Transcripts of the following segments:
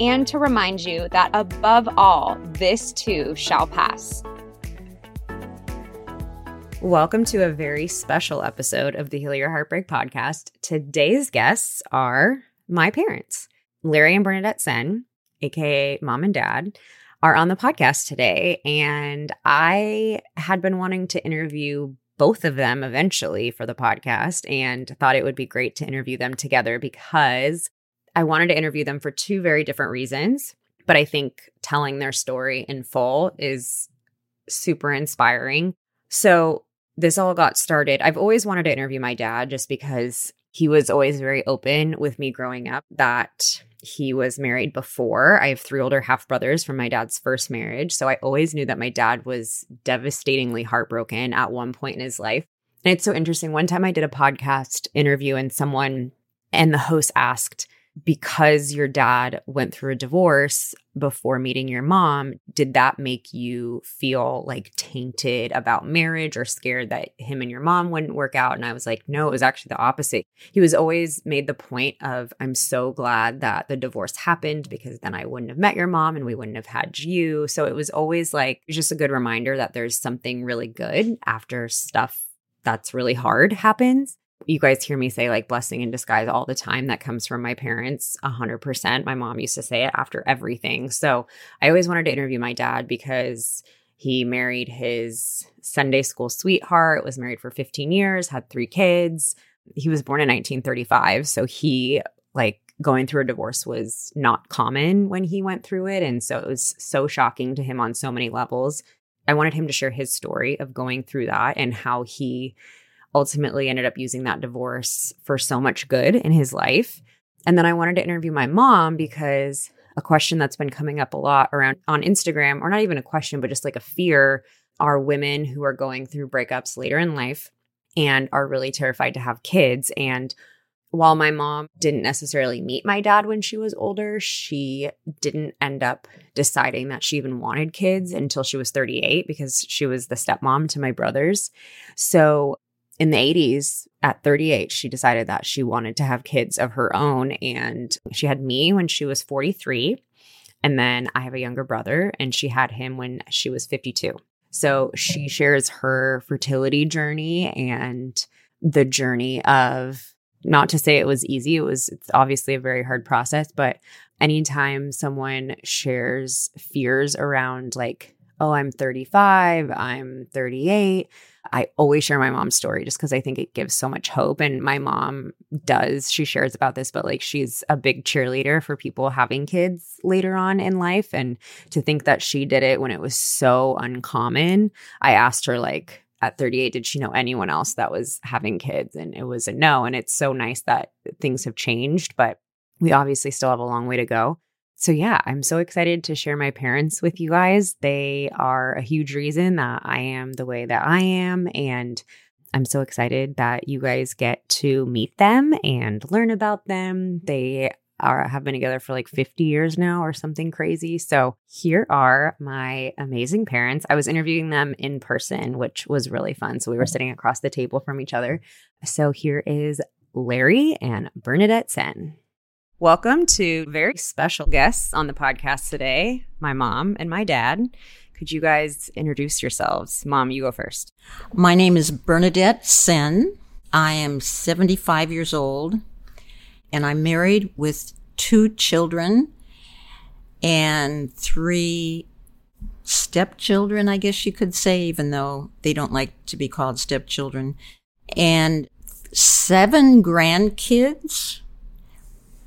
and to remind you that above all, this too shall pass. Welcome to a very special episode of the Heal Your Heartbreak podcast. Today's guests are my parents, Larry and Bernadette Senn, aka mom and dad, are on the podcast today. And I had been wanting to interview both of them eventually for the podcast and thought it would be great to interview them together because I wanted to interview them for two very different reasons, but I think telling their story in full is super inspiring. So, this all got started. I've always wanted to interview my dad just because he was always very open with me growing up that he was married before. I have three older half brothers from my dad's first marriage. So I always knew that my dad was devastatingly heartbroken at one point in his life. And it's so interesting. One time I did a podcast interview and someone and the host asked, because your dad went through a divorce before meeting your mom, did that make you feel like tainted about marriage or scared that him and your mom wouldn't work out? And I was like, no, it was actually the opposite. He was always made the point of, I'm so glad that the divorce happened because then I wouldn't have met your mom and we wouldn't have had you. So it was always like just a good reminder that there's something really good after stuff that's really hard happens you guys hear me say like blessing in disguise all the time. That comes from my parents 100%. My mom used to say it after everything. So I always wanted to interview my dad because he married his Sunday school sweetheart, was married for 15 years, had three kids. He was born in 1935. So he, like, going through a divorce was not common when he went through it. And so it was so shocking to him on so many levels. I wanted him to share his story of going through that and how he ultimately ended up using that divorce for so much good in his life. And then I wanted to interview my mom because a question that's been coming up a lot around on Instagram, or not even a question, but just like a fear, are women who are going through breakups later in life and are really terrified to have kids. And while my mom didn't necessarily meet my dad when she was older, she didn't end up deciding that she even wanted kids until she was 38 because she was the stepmom to my brothers. So in the 80s at 38 she decided that she wanted to have kids of her own and she had me when she was 43 and then i have a younger brother and she had him when she was 52 so she shares her fertility journey and the journey of not to say it was easy it was it's obviously a very hard process but anytime someone shares fears around like oh i'm 35 i'm 38 I always share my mom's story just because I think it gives so much hope. And my mom does, she shares about this, but like she's a big cheerleader for people having kids later on in life. And to think that she did it when it was so uncommon, I asked her, like, at 38, did she know anyone else that was having kids? And it was a no. And it's so nice that things have changed, but we obviously still have a long way to go so yeah, I'm so excited to share my parents with you guys. They are a huge reason that I am the way that I am and I'm so excited that you guys get to meet them and learn about them. Mm-hmm. They are have been together for like 50 years now or something crazy. So here are my amazing parents. I was interviewing them in person, which was really fun. So we were mm-hmm. sitting across the table from each other. So here is Larry and Bernadette Senn. Welcome to very special guests on the podcast today, my mom and my dad. Could you guys introduce yourselves? Mom, you go first. My name is Bernadette Senn. I am 75 years old and I'm married with two children and three stepchildren, I guess you could say, even though they don't like to be called stepchildren, and seven grandkids,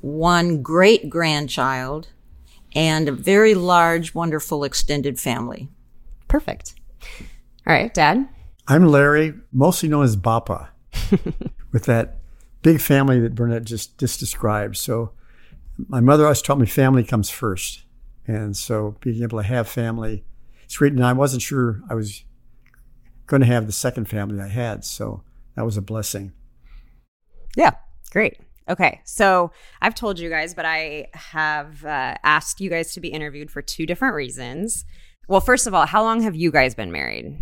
one great grandchild, and a very large, wonderful extended family. Perfect. All right, Dad. I'm Larry, mostly known as Bapa, with that big family that Burnett just, just described. So my mother always taught me family comes first. And so being able to have family, it's great. And I wasn't sure I was going to have the second family I had. So that was a blessing. Yeah, great. Okay, so I've told you guys, but I have uh, asked you guys to be interviewed for two different reasons. Well, first of all, how long have you guys been married?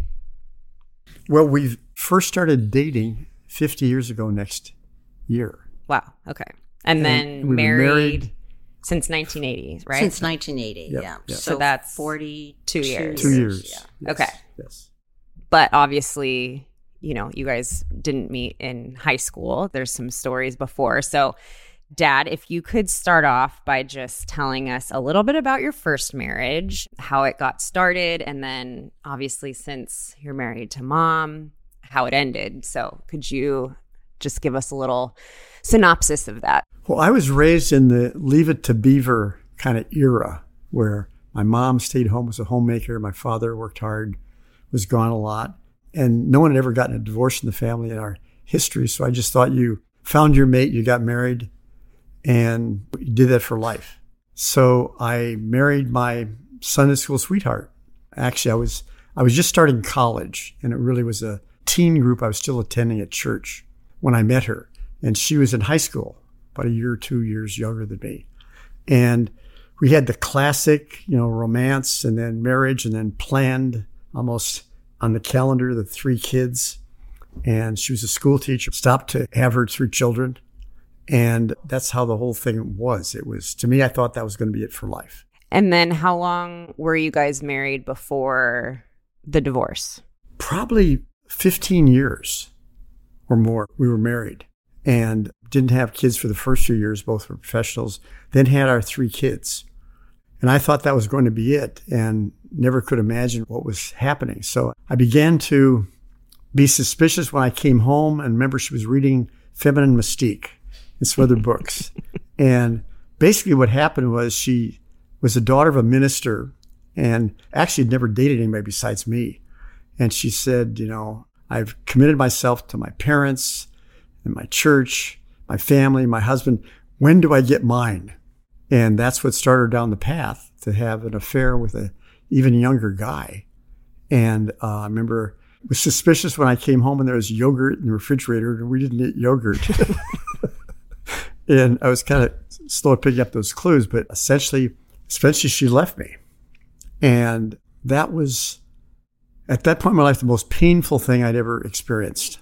Well, we first started dating 50 years ago next year. Wow. Okay. And, and then married, married, since 1980, right? Since 1980, yep, yeah. Yep. So, so that's 42 years. Two years. Yeah. Yes, okay. Yes. But obviously, you know, you guys didn't meet in high school. There's some stories before. So, Dad, if you could start off by just telling us a little bit about your first marriage, how it got started, and then obviously, since you're married to mom, how it ended. So, could you just give us a little synopsis of that. Well, I was raised in the leave it to beaver kind of era where my mom stayed home as a homemaker. My father worked hard, was gone a lot, and no one had ever gotten a divorce in the family in our history. So I just thought you found your mate, you got married, and you did that for life. So I married my Sunday school sweetheart. Actually, I was I was just starting college, and it really was a teen group I was still attending at church when I met her. And she was in high school, about a year or two years younger than me. And we had the classic, you know, romance and then marriage and then planned almost on the calendar the three kids. And she was a school teacher, stopped to have her three children. And that's how the whole thing was. It was, to me, I thought that was going to be it for life. And then how long were you guys married before the divorce? Probably 15 years or more. We were married and didn't have kids for the first few years. Both were professionals. Then had our three kids. And I thought that was going to be it and never could imagine what was happening. So I began to be suspicious when I came home and remember she was reading Feminine Mystique and some other books. And basically what happened was she was the daughter of a minister and actually had never dated anybody besides me. And she said, you know, I've committed myself to my parents and my church, my family, my husband. When do I get mine? And that's what started down the path to have an affair with a even younger guy. And uh, I remember it was suspicious when I came home and there was yogurt in the refrigerator and we didn't eat yogurt. and I was kind of slow at picking up those clues, but essentially, essentially she left me. And that was at that point in my life, the most painful thing I'd ever experienced.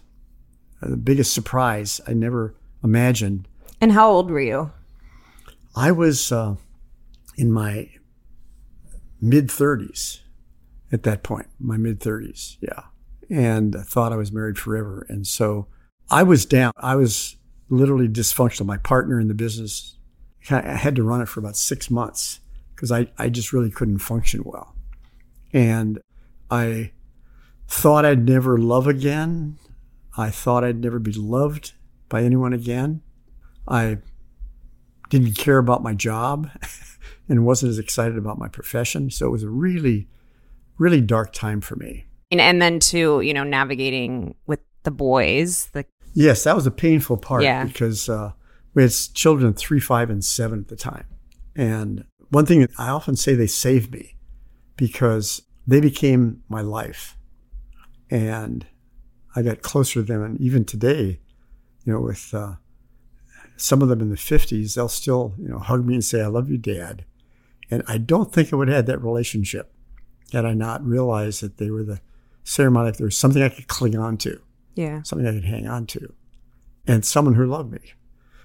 Uh, the biggest surprise I never imagined. And how old were you? I was uh, in my mid 30s at that point, my mid 30s, yeah. And I thought I was married forever. And so I was down. I was literally dysfunctional. My partner in the business, I had to run it for about six months because I, I just really couldn't function well. And I thought I'd never love again. I thought I'd never be loved by anyone again. I didn't care about my job and wasn't as excited about my profession. So it was a really, really dark time for me. And, and then to, you know, navigating with the boys, the Yes, that was a painful part yeah. because uh, we had children three, five, and seven at the time. And one thing that I often say they saved me because they became my life. And I got closer to them. And even today, you know, with uh, some of them in the 50s, they'll still, you know, hug me and say, I love you, Dad. And I don't think I would have had that relationship had I not realized that they were the my life. There was something I could cling on to, Yeah. something I could hang on to, and someone who loved me.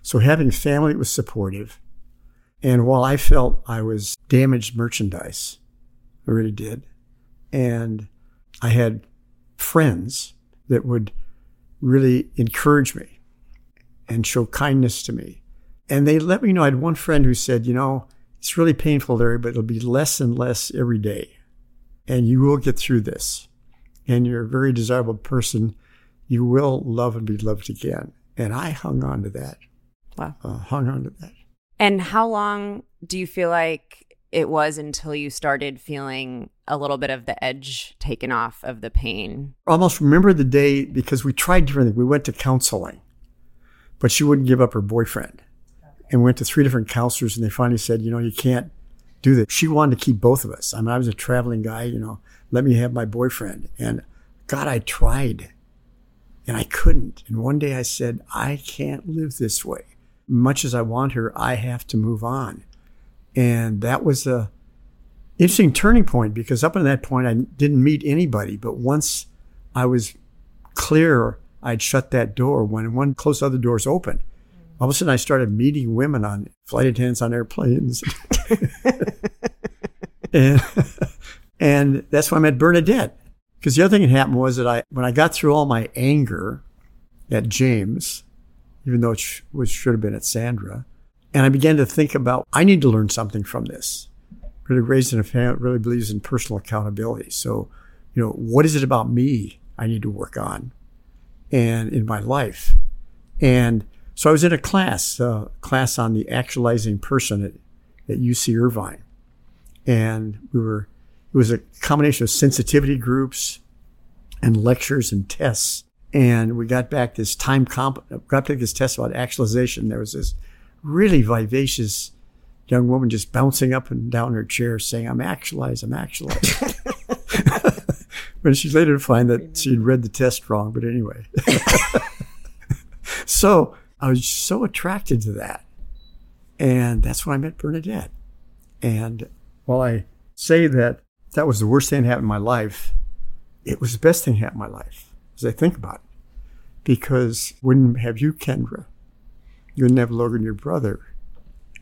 So having family that was supportive. And while I felt I was damaged merchandise, I really did. And I had friends that would really encourage me and show kindness to me. And they let me know I had one friend who said, you know, it's really painful, Larry, but it'll be less and less every day. And you will get through this. And you're a very desirable person. You will love and be loved again. And I hung on to that. Wow. Uh, hung on to that. And how long do you feel like it was until you started feeling a little bit of the edge taken off of the pain? almost remember the day because we tried different things. We went to counseling, but she wouldn't give up her boyfriend. And went to three different counselors, and they finally said, you know, you can't do this. She wanted to keep both of us. I mean, I was a traveling guy, you know, let me have my boyfriend. And God, I tried and I couldn't. And one day I said, I can't live this way. Much as I want her, I have to move on. And that was a interesting turning point because up until that point, I didn't meet anybody. But once I was clear, I'd shut that door. When one closed other doors open, all of a sudden I started meeting women on flight attendants on airplanes. and, and that's why I met Bernadette. Because the other thing that happened was that I, when I got through all my anger at James, even though it sh- should have been at Sandra, and I began to think about, I need to learn something from this. Really raised in a family really believes in personal accountability. So, you know, what is it about me I need to work on and in my life? And so I was in a class, uh, class on the actualizing person at, at UC Irvine. And we were, it was a combination of sensitivity groups and lectures and tests. And we got back this time comp, got back this test about actualization. There was this really vivacious young woman just bouncing up and down her chair saying, I'm actualized, I'm actualized. but she later to find that she'd read the test wrong. But anyway. so I was so attracted to that. And that's when I met Bernadette. And while I say that that was the worst thing that happened in my life, it was the best thing that happened in my life as I think about it. Because wouldn't have you, Kendra, you wouldn't have Logan, your brother,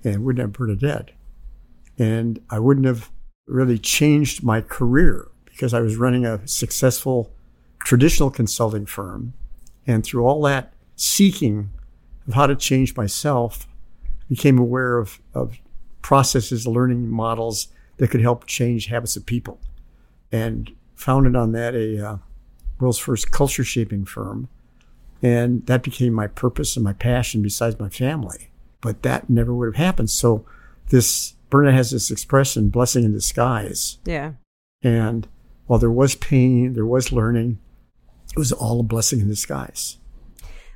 and wouldn't have Bernadette. And I wouldn't have really changed my career because I was running a successful traditional consulting firm. And through all that seeking of how to change myself, I became aware of, of processes, learning models that could help change habits of people. And founded on that a uh, world's first culture shaping firm. And that became my purpose and my passion besides my family. But that never would have happened. So this Bernadette has this expression, blessing in disguise. Yeah. And while there was pain, there was learning, it was all a blessing in disguise.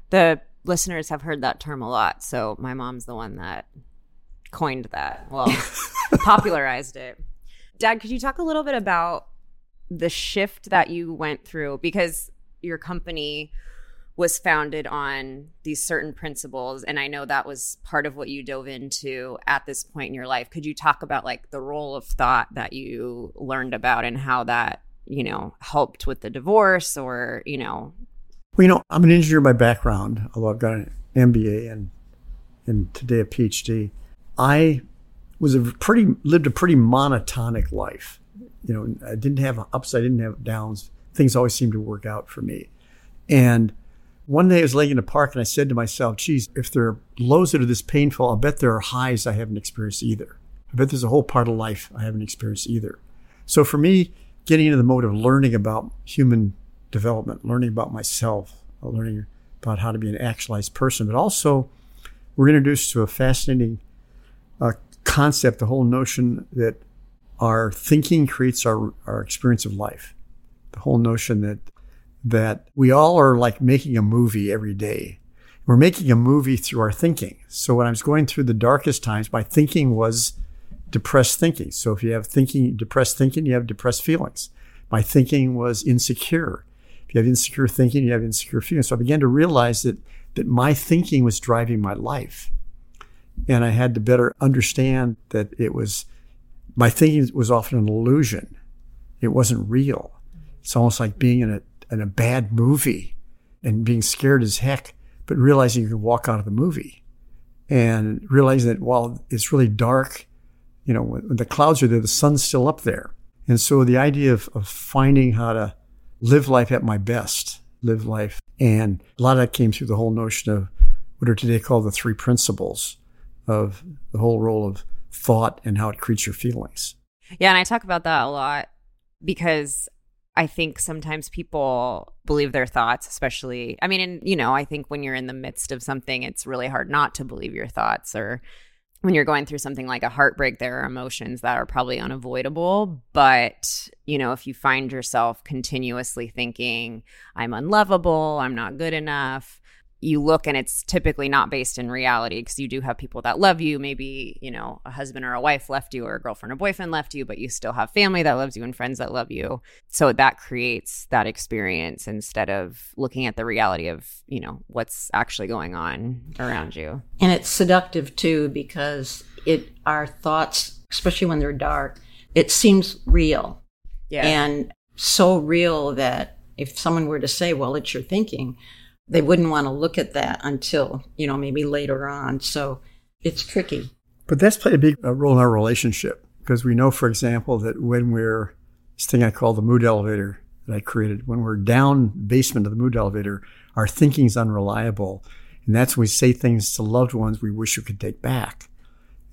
The listeners have heard that term a lot. So my mom's the one that coined that. Well, popularized it. Dad, could you talk a little bit about the shift that you went through? Because your company was founded on these certain principles. And I know that was part of what you dove into at this point in your life. Could you talk about like the role of thought that you learned about and how that, you know, helped with the divorce or, you know, Well, you know, I'm an engineer by background, although I've got an MBA and and today a PhD. I was a pretty lived a pretty monotonic life. You know, I didn't have ups, I didn't have downs. Things always seemed to work out for me. And one day I was laying in the park and I said to myself, geez, if there are lows that are this painful, I'll bet there are highs I haven't experienced either. I bet there's a whole part of life I haven't experienced either. So for me, getting into the mode of learning about human development, learning about myself, learning about how to be an actualized person, but also we're introduced to a fascinating uh, concept, the whole notion that our thinking creates our, our experience of life. The whole notion that that we all are like making a movie every day. We're making a movie through our thinking. So when I was going through the darkest times, my thinking was depressed thinking. So if you have thinking, depressed thinking, you have depressed feelings. My thinking was insecure. If you have insecure thinking, you have insecure feelings. So I began to realize that that my thinking was driving my life. And I had to better understand that it was, my thinking was often an illusion. It wasn't real. It's almost like being in a, in a bad movie and being scared as heck, but realizing you can walk out of the movie and realizing that while it's really dark, you know, when the clouds are there, the sun's still up there. And so the idea of, of finding how to live life at my best, live life. And a lot of that came through the whole notion of what are today called the three principles of the whole role of thought and how it creates your feelings. Yeah, and I talk about that a lot because I think sometimes people believe their thoughts, especially, I mean, and, you know, I think when you're in the midst of something, it's really hard not to believe your thoughts or when you're going through something like a heartbreak, there are emotions that are probably unavoidable. But, you know, if you find yourself continuously thinking, I'm unlovable, I'm not good enough, you look and it's typically not based in reality because you do have people that love you. Maybe, you know, a husband or a wife left you or a girlfriend or boyfriend left you, but you still have family that loves you and friends that love you. So that creates that experience instead of looking at the reality of, you know, what's actually going on around you. And it's seductive too because it our thoughts, especially when they're dark, it seems real. Yeah. And so real that if someone were to say, well, it's your thinking, they wouldn't want to look at that until, you know, maybe later on. So it's tricky. But that's played a big uh, role in our relationship because we know, for example, that when we're this thing I call the mood elevator that I created, when we're down basement of the mood elevator, our thinking's unreliable. And that's when we say things to loved ones we wish we could take back.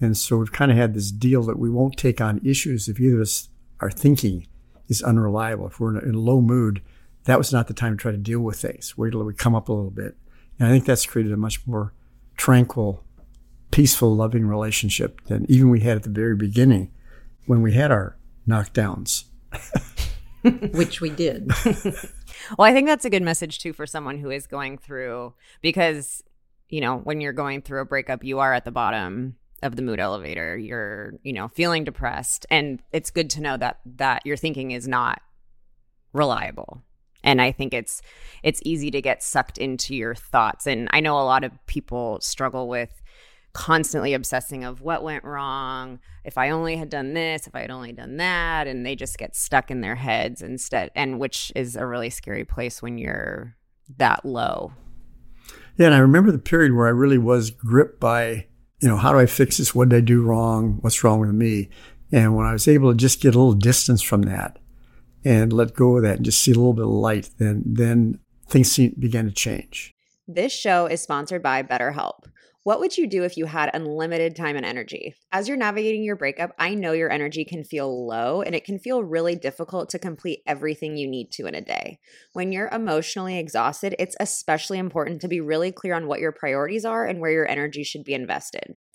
And so we've kind of had this deal that we won't take on issues if either of us, our thinking is unreliable. If we're in a, in a low mood, that was not the time to try to deal with things. Wait till we come up a little bit. And I think that's created a much more tranquil, peaceful, loving relationship than even we had at the very beginning when we had our knockdowns. Which we did. well, I think that's a good message too for someone who is going through because, you know, when you're going through a breakup, you are at the bottom of the mood elevator. You're, you know, feeling depressed and it's good to know that that your thinking is not reliable and i think it's it's easy to get sucked into your thoughts. And i know a lot of people struggle with constantly obsessing of what went wrong. If i only had done this if i had only done that and they just get stuck in their heads instead and which is a really scary place when you're that low. Yeah and i remember the period where i really was gripped by you know how do i fix this? What did i do wrong? What's wrong with me? And when i was able to just get a little distance from that and let go of that and just see a little bit of light, then then things began to change. This show is sponsored by BetterHelp. What would you do if you had unlimited time and energy? As you're navigating your breakup, I know your energy can feel low and it can feel really difficult to complete everything you need to in a day. When you're emotionally exhausted, it's especially important to be really clear on what your priorities are and where your energy should be invested.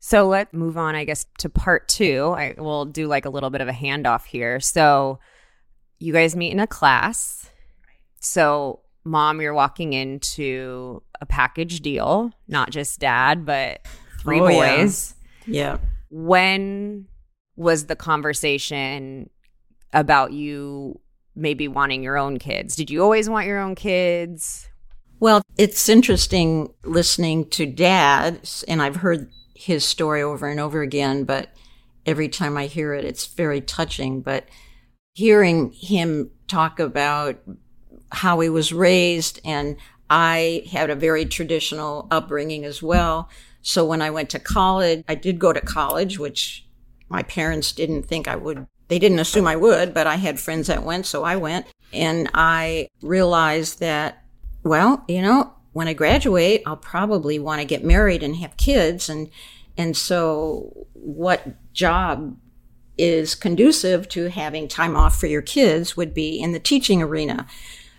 So let's move on, I guess, to part two. I will do like a little bit of a handoff here. So you guys meet in a class. So, mom, you're walking into a package deal, not just dad, but three Oh, yeah. boys Yeah. when was the conversation about you maybe wanting your own kids? Did you always want your own kids? Well, it's interesting listening to dad, and I've heard his story over and over again, but every time I hear it, it's very touching. But hearing him talk about how he was raised, and I had a very traditional upbringing as well. So when I went to college, I did go to college, which my parents didn't think I would. They didn't assume I would, but I had friends that went, so I went. And I realized that well, you know, when I graduate, I'll probably want to get married and have kids and and so what job is conducive to having time off for your kids would be in the teaching arena.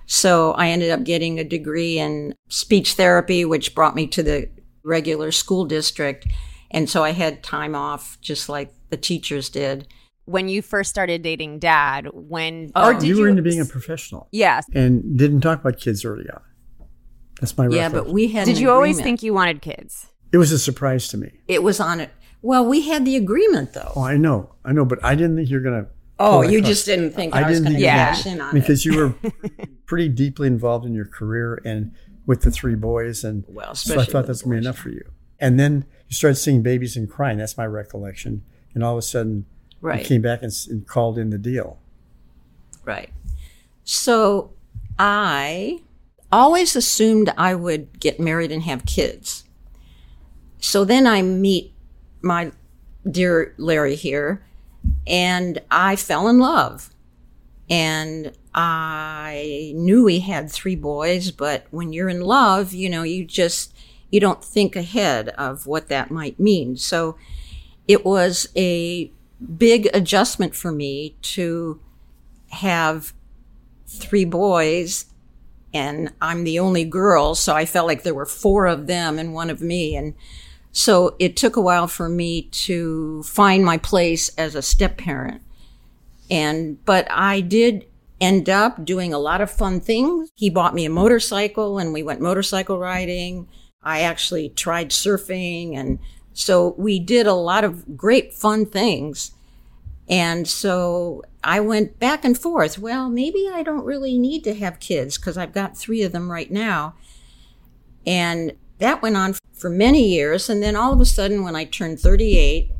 So I ended up getting a degree in speech therapy which brought me to the regular school district and so I had time off just like the teachers did. When you first started dating dad, when Oh, or did you you, were into being a professional Yes. and didn't talk about kids early on. That's my Yeah, recollection. but we had Did an you always think you wanted kids? it was a surprise to me. it was on it? Well, we had the agreement though. Oh, I know, I know, but I didn't think you're gonna. Oh, you just didn't think I, I was didn't going to think Yeah. cash in on it. because you were pretty deeply involved in your career and with the three boys, and Well, so I thought that's gonna be enough for you. And then you started seeing babies and crying. That's my recollection. And all of a sudden, Right. you came back and, and called in the deal. Right. So I always assumed I would get married and have kids. So then I meet my dear Larry here, and I fell in love. And I knew he had three boys, but when you're in love, you know, you just you don't think ahead of what that might mean. So it was a big adjustment for me to have three boys and I'm the only girl, so I felt like there were four of them and one of me. And so it took a while for me to find my place as a step parent. And, but I did end up doing a lot of fun things. He bought me a motorcycle and we went motorcycle riding. I actually tried surfing. And so we did a lot of great fun things. And so I went back and forth. Well, maybe I don't really need to have kids because I've got three of them right now. And that went on for many years. And then all of a sudden, when I turned 38,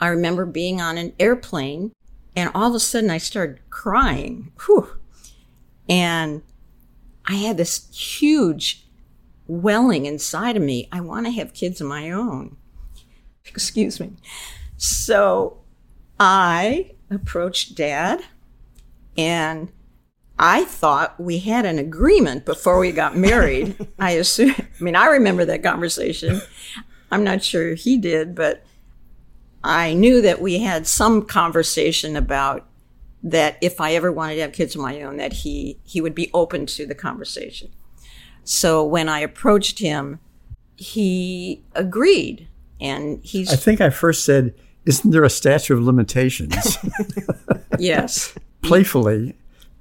I remember being on an airplane and all of a sudden I started crying. Whew. And I had this huge welling inside of me. I want to have kids of my own. Excuse me. So I approached dad and I thought we had an agreement before we got married. I assume, I mean, I remember that conversation. I'm not sure he did, but I knew that we had some conversation about that if I ever wanted to have kids of my own, that he, he would be open to the conversation. So when I approached him, he agreed. And he's, I think I first said, "Isn't there a statute of limitations?" yes, Playfully,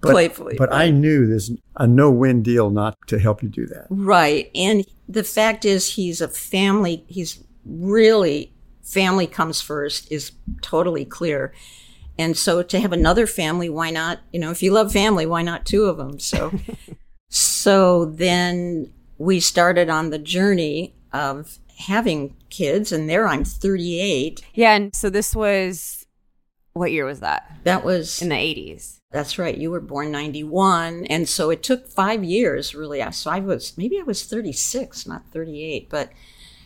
but, Playfully, But I knew there's a no-win deal not to help you do that. Right. And the fact is, he's a family, he's really, family comes first is totally clear. And so to have another family, why not? You know, if you love family, why not two of them? So, so then we started on the journey of having kids, and there I'm 38. Yeah, and so this was what year was that? That was In the 80s. That's right. You were born 91. And so it took five years, really. So I was, maybe I was 36, not 38. But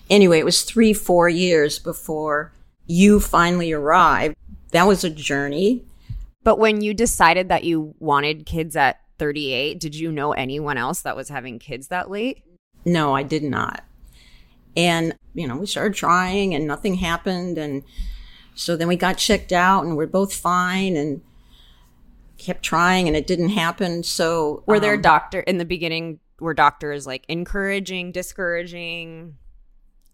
anyway, it was three, four years before you finally arrived. That was a journey. But when you decided that you wanted kids at 38, did you know anyone else that was having kids that late? No, I did not. And, you know, we started trying and nothing happened. And so then we got checked out and we're both fine and kept trying and it didn't happen. So Were there um, doctor in the beginning? Were doctors like encouraging, discouraging?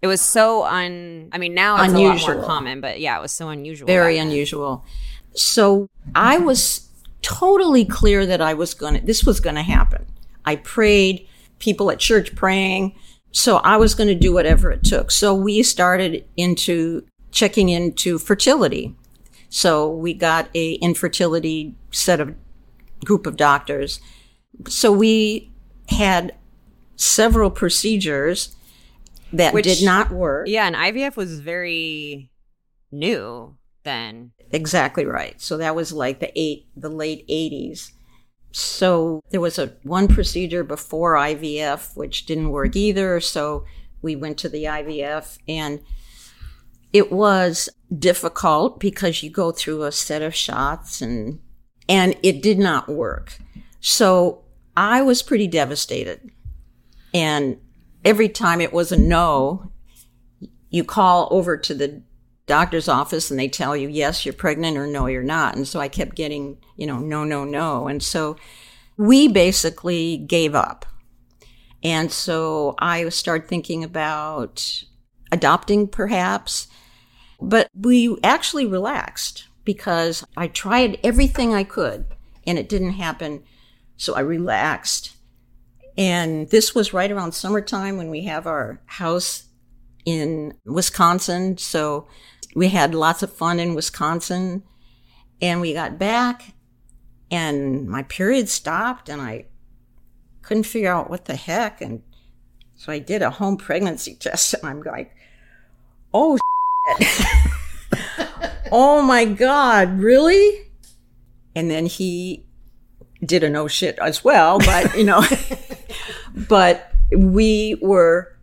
It was so un. I mean, now it's a lot Unusual. more common, but yeah, it was so unusual. very then. unusual. So I was totally clear that I was to, this was going to happen. I prayed, people at church praying. So I was going to do whatever it took. So we started into checking into fertility. So we got a infertility set of group of doctors. So we had several procedures that Which- did not work. Yeah, and IVF was very new then. Exactly right. So that was like the eight, the late eighties. So there was a one procedure before IVF which didn't work either. So we went to the IVF and it was difficult because you go through a set of shots and and it did not work. So I was pretty devastated. And every time it was a no, you call over to the doctor's office and they tell you, yes, you're pregnant or no, you're not. And so I kept getting, you know, no, no, no. And so we basically gave up. And so I started thinking about adopting perhaps, but we actually relaxed because I tried everything I could and it didn't happen. So I relaxed. And this was right around summertime when we have our house in Wisconsin. So we had lots of fun in Wisconsin. And we got back and my period stopped and I couldn't figure out what the heck. And so I did a home pregnancy test and I'm like, oh, oh my God, really? And then he did a no shit as well, but you know, but we were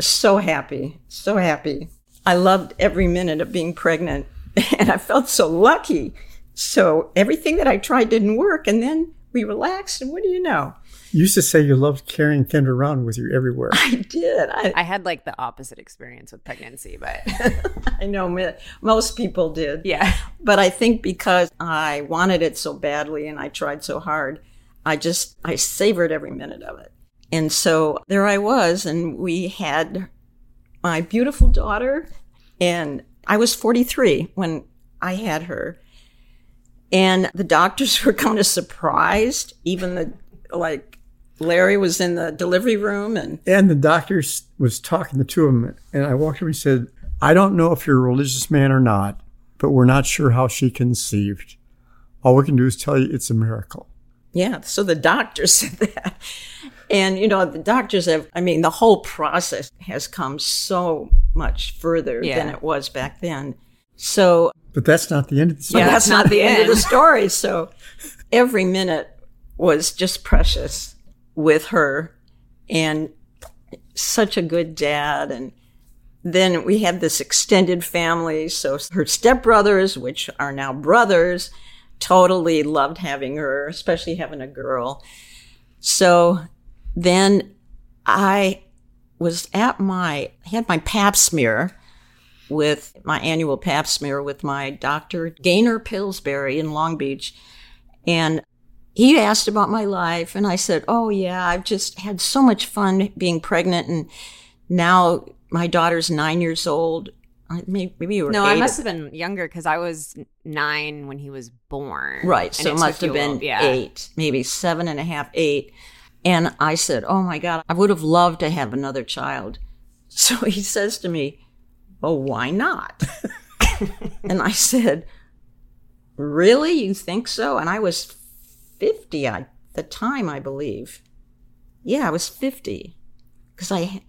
so happy, so happy. I loved every minute of being pregnant and I felt so lucky. So everything that I tried didn't work. And then we relaxed. And what do you know? You used to say you loved carrying Kendra around with you everywhere. I did. I, I had like the opposite experience with pregnancy, but I know most people did. yeah. But I think because I wanted it so badly and I tried so hard, I just, I savored every minute of it. And so there I was, and we had my beautiful daughter, and I was 43 when I had her. And the doctors were kind of surprised, even the, like, Larry was in the delivery room and And the doctor was talking to two of them, and I walked over and said, I don't know if you're a religious man or not, but we're not sure how she conceived. All we can do is tell you it's a miracle. Yeah, so the doctor said that. And, you know, the doctors have, I mean, the whole process has come so much further Yeah. than it was back then. So, But that's not the end of the story. yeah, that's that's not not the the end of the story. So, every minute was just precious with her and such a good dad. And then we had this extended family. So, her stepbrothers, which are now brothers, totally loved having her, especially having a girl. So then I was at my, had my pap smear with my annual pap smear with my doctor, Gaynor Pillsbury in Long Beach. And he asked about my life. And I said, Oh, yeah, I've just had so much fun being pregnant. And now my daughter's nine years old. Maybe, maybe you were No, I must have been younger because I was nine when he was born. Right. So it must have been yeah. eight, maybe seven and a half, eight. And I said, Oh my God, I would have loved to have another child. So he says to me, Oh, why not? and I said, Really? You think so? And I was 50 at the time, I believe. Yeah, I was 50. Because I,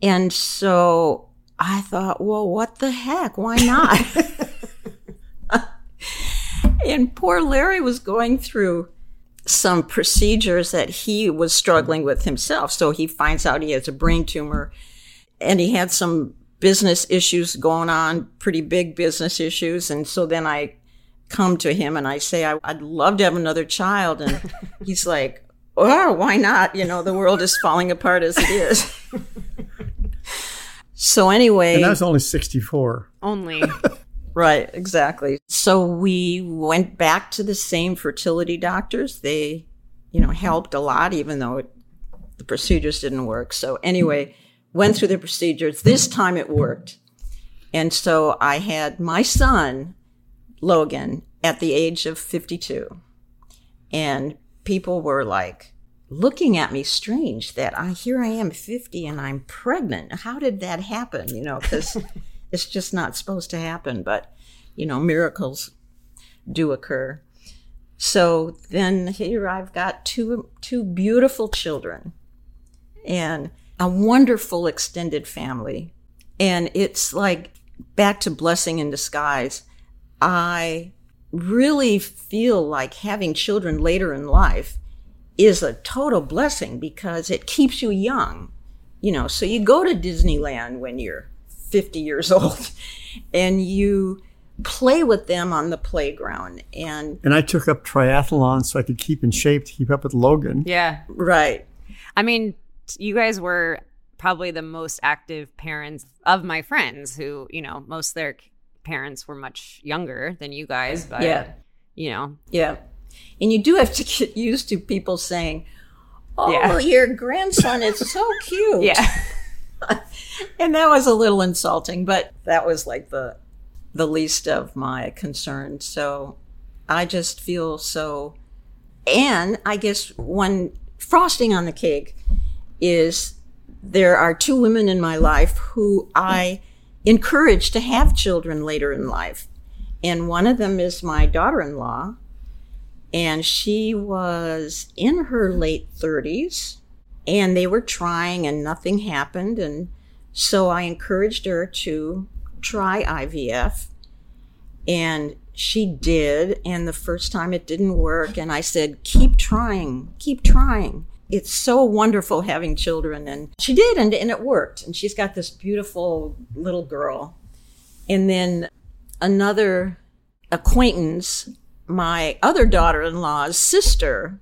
and so I thought, Well, what the heck? Why not? And poor Larry was going through some procedures that he was struggling with himself. So he finds out he has a brain tumor and he had some business issues going on, pretty big business issues. And so then I come to him and I say, I, I'd love to have another child. And he's like, Oh, why not? You know, the world is falling apart as it is. So anyway, And I was only 64. Only. Right, exactly. So we went back to the same fertility doctors. They, you know, helped a lot, even though it, the procedures didn't work. So anyway, went through the procedures. This time it worked. And so I had my son, Logan, at the age of 52. And people were like looking at me strange that I here I am 50 and I'm pregnant. How did that happen? You know, because it's just not supposed to happen, but you know, miracles do occur. So then here I've got two two beautiful children and a wonderful extended family. And it's like back to blessing in disguise. I really feel like having children later in life is a total blessing because it keeps you young. You know, so you go to Disneyland when you're 50 years old and you play with them on the playground and And I took up triathlon so I could keep in shape to keep up with Logan. yeah. right I mean, you guys were probably the most active parents of my friends who, you know, most of their parents were much younger than you guys, but Yeah. you know, yeah and you do have to get used to people saying oh Yeah. your grandson is so cute yeah. and that was a little insulting but that was like the the least of my concerns. So i just feel so and i guess one frosting on the cake is there are two women in my life who i encourage to have children later in life. And one of them is my daughter-in-law and she was in her late 30s and they were trying and nothing happened. And so i encouraged her to try ivf and she did. And the first time it didn't work and i said keep trying keep trying. It's so wonderful having children. And she did and, and it worked. And she's got this beautiful little girl. And then another acquaintance my other daughter-in-law's sister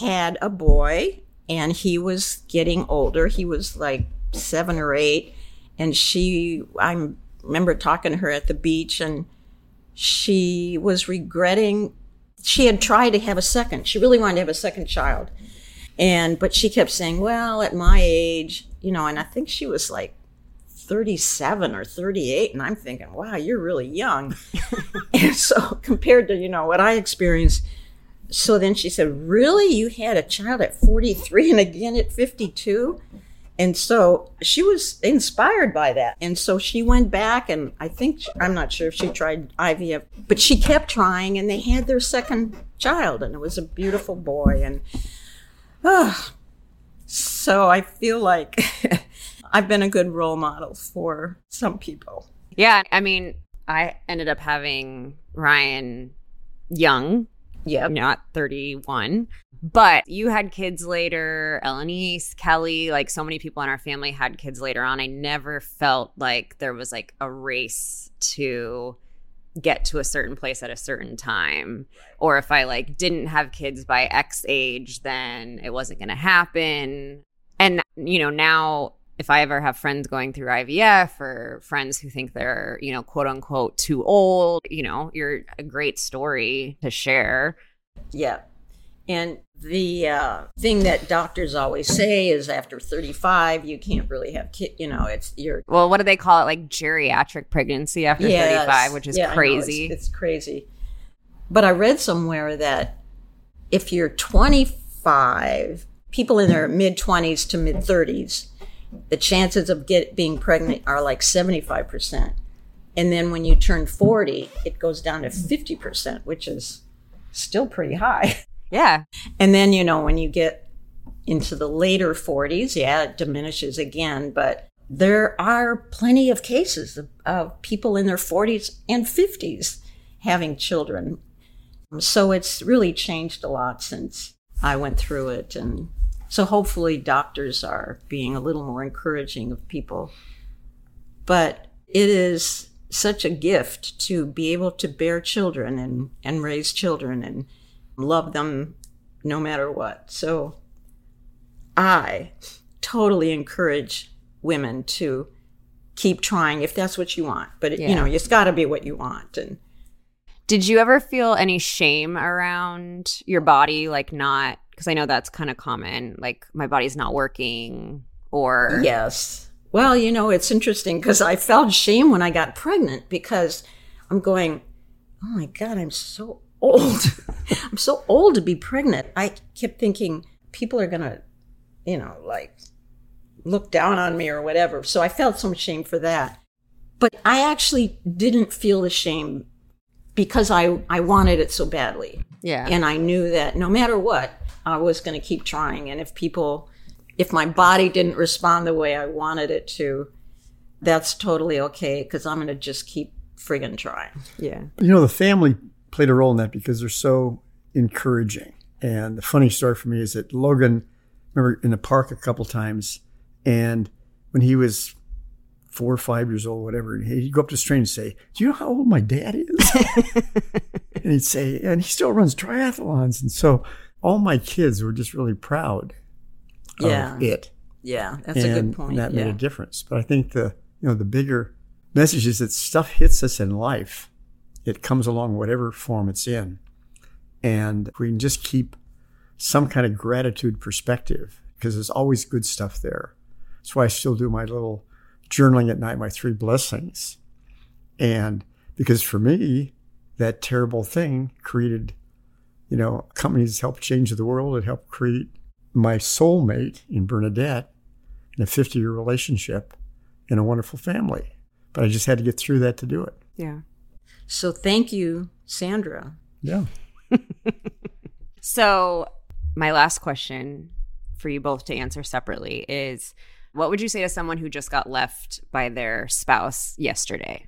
had a boy and he was getting older. He was like seven or eight. And she, I remember talking to her at the beach and she was regretting, she had tried to have a second. She really wanted to have a second child. And, but she kept saying, well, at my age, you know, and I think she was like 37 or 38. And I'm thinking, wow, you're really young. and so compared to, you know, what I experienced, so then she said, Really? You had a child at 43 and again at 52? And so she was inspired by that. And so she went back, and I think, I'm not sure if she tried IVF, but she kept trying, and they had their second child, and it was a beautiful boy. And ah, so I feel like I've been a good role model for some people. Yeah. I mean, I ended up having Ryan young, Yeah. not 31. But you had kids later, Elenice, Kelly, like so many people in our family had kids later on. I never felt like there was like a race to get to a certain place at a certain time. Or if I like didn't have kids by X age, then it wasn't going to happen. And, you know, now if I ever have friends going through IVF or friends who think they're, you know, quote unquote too old, you know, you're a great story to share. Yeah. And the uh, thing that doctors always say is after 35, you can't really have kids. You know, it's you're Well, what do they call it? Like geriatric pregnancy after Yes. 35, which is Yeah, crazy. it's, it's crazy. But I read somewhere that if you're 25, people in their mid 20s to mid 30s, the chances of get being pregnant are like 75%. And then when you turn 40, it goes down to 50%, which is still pretty high. yeah. And then, you know, when you get into the later 40s, yeah, it diminishes again. But there are plenty of cases of, of people in their 40s and 50s having children. So it's really changed a lot since I went through it. And so hopefully doctors are being a little more encouraging of people. But it is such a gift to be able to bear children and, and raise children and love them no matter what. So I totally encourage women to keep trying if that's what you want. But, it, Yeah. you know, it's got to be what you want. And Did you ever feel any shame around your body? Like, not, because I know that's kind of common, like, my body's not working or. Yes. Well, you know, it's interesting because I felt shame when I got pregnant because I'm going, oh my God, I'm so old. I'm so old to be pregnant. I kept thinking people are to, you know, like look down on me or whatever. So I felt some shame for that. But I actually didn't feel the shame because I, I wanted it so badly. Yeah. And I knew that no matter what, I was going to keep trying. And if people, if my body didn't respond the way I wanted it to, that's totally okay because I'm going to just keep friggin' trying. yeah. You know, the family played a role in that because they're so encouraging. And the funny story for me is that Logan, I remember in the park a couple times, and when he was four or five years old, whatever, And he'd go up to a stranger and say, Do you know how old my dad is? and he'd say, And he still runs triathlons. And so all my kids were just really proud Yeah. of it. Yeah, that's and a good point. That yeah. made a difference. But I think the you know the bigger message is that stuff hits us in life. It comes along whatever form it's in, and we can just keep some kind of gratitude perspective because there's always good stuff there. That's why I still do my little journaling at night, my three blessings, and because for me, that terrible thing created, you know, companies helped change the world. It helped create my soulmate in Bernadette in a 50 year relationship in a wonderful family. But I just had to get through that to do it. Yeah. So thank you, Sandra. Yeah. So, my last question for you both to answer separately is what would you say to someone who just got left by their spouse yesterday?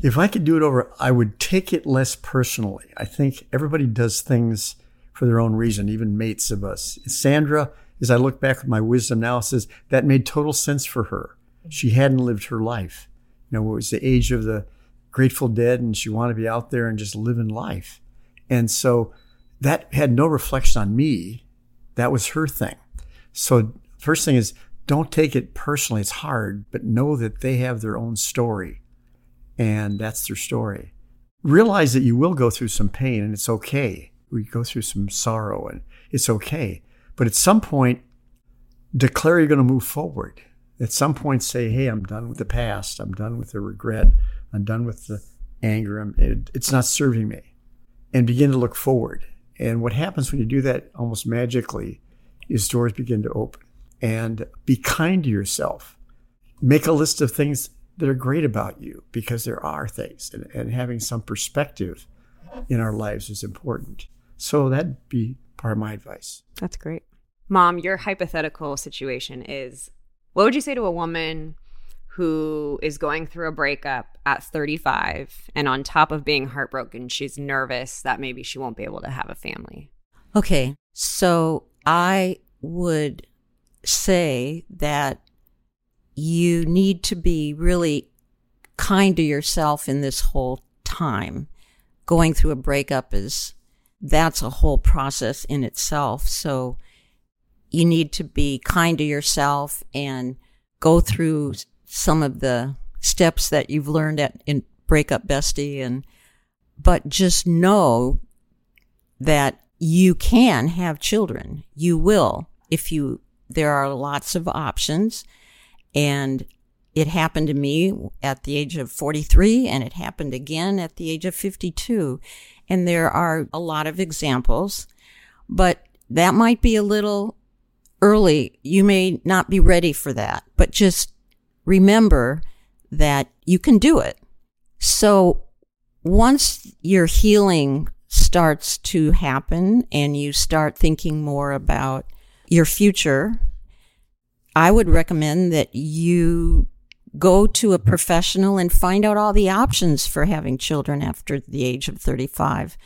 If I could do it over, I would take it less personally. I think everybody does things for their own reason, even mates of us. Sandra, as I look back with my wisdom now, says that made total sense for her. She hadn't lived her life. You know, it was the age of the Grateful Dead, and she wanted to be out there and just living life. And so that had no reflection on me. That was her thing. So, first thing is don't take it personally. It's hard, but know that they have their own story and that's their story. Realize that you will go through some pain and it's okay. We go through some sorrow and it's okay. But at some point, declare you're going to move forward. At some point, say, hey, I'm done with the past. I'm done with the regret. I'm done with the anger. It, it's not serving me. And begin to look forward. And what happens when you do that almost magically is doors begin to open. And be kind to yourself. Make a list of things that are great about you because there are things. And, and having some perspective in our lives is important. So that'd be part of my advice. That's great. Mom, your hypothetical situation is what would you say to a woman who is going through a breakup at 35 and on top of being heartbroken, she's nervous that maybe she won't be able to have a family? Okay, so I would say that you need to be really kind to yourself in this whole time. Going through a breakup is that's a whole process in itself. So you need to be kind to yourself and go through some of the steps that you've learned at in breakup bestie and but just know that you can have children. You will if you there are lots of options. And it happened to me at the age of 43 and it happened again at the age of 52 and there are a lot of examples but that might be a little early. You may not be ready for that but just remember that you can do it. So once your healing starts to happen and you start thinking more about your future, I would recommend that you go to a professional and find out all the options for having children after the age of 35.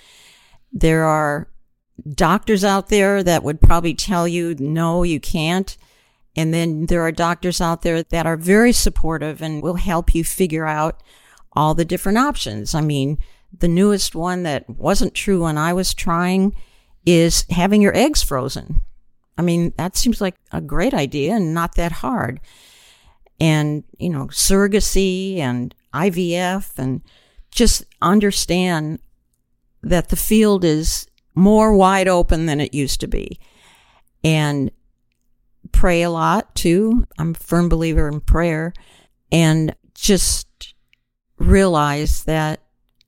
There are doctors out there that would probably tell you, no, you can't. And then there are doctors out there that are very supportive and will help you figure out all the different options. I mean, the newest one that wasn't true when I was trying is having your eggs frozen. I mean, that seems like a great idea and not that hard. and, you know, surrogacy and IVF and just understand that the field is more wide open than it used to be. And pray a lot too. I'm a firm believer in prayer and just realize that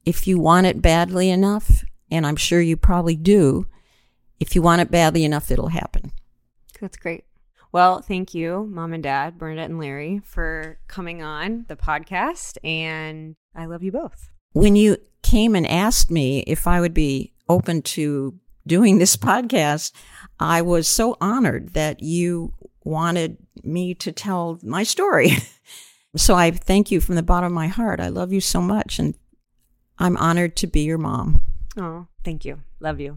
if you want it badly enough, and I'm sure you probably do, if you want it badly enough, it'll happen. That's great. Well, thank you, mom and dad, Bernadette and Larry, for coming on the podcast. And I love you both. When you came and asked me if I would be open to doing this podcast, I was so honored that you wanted me to tell my story. so I thank you from the bottom of my heart. I love you so much. And I'm honored to be your mom. Oh, thank you. Love you.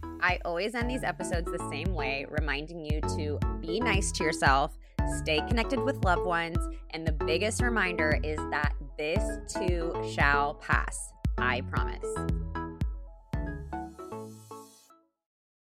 I always end these episodes the same way, reminding you to be nice to yourself, stay connected with loved ones, and the biggest reminder is that this too shall pass. I promise.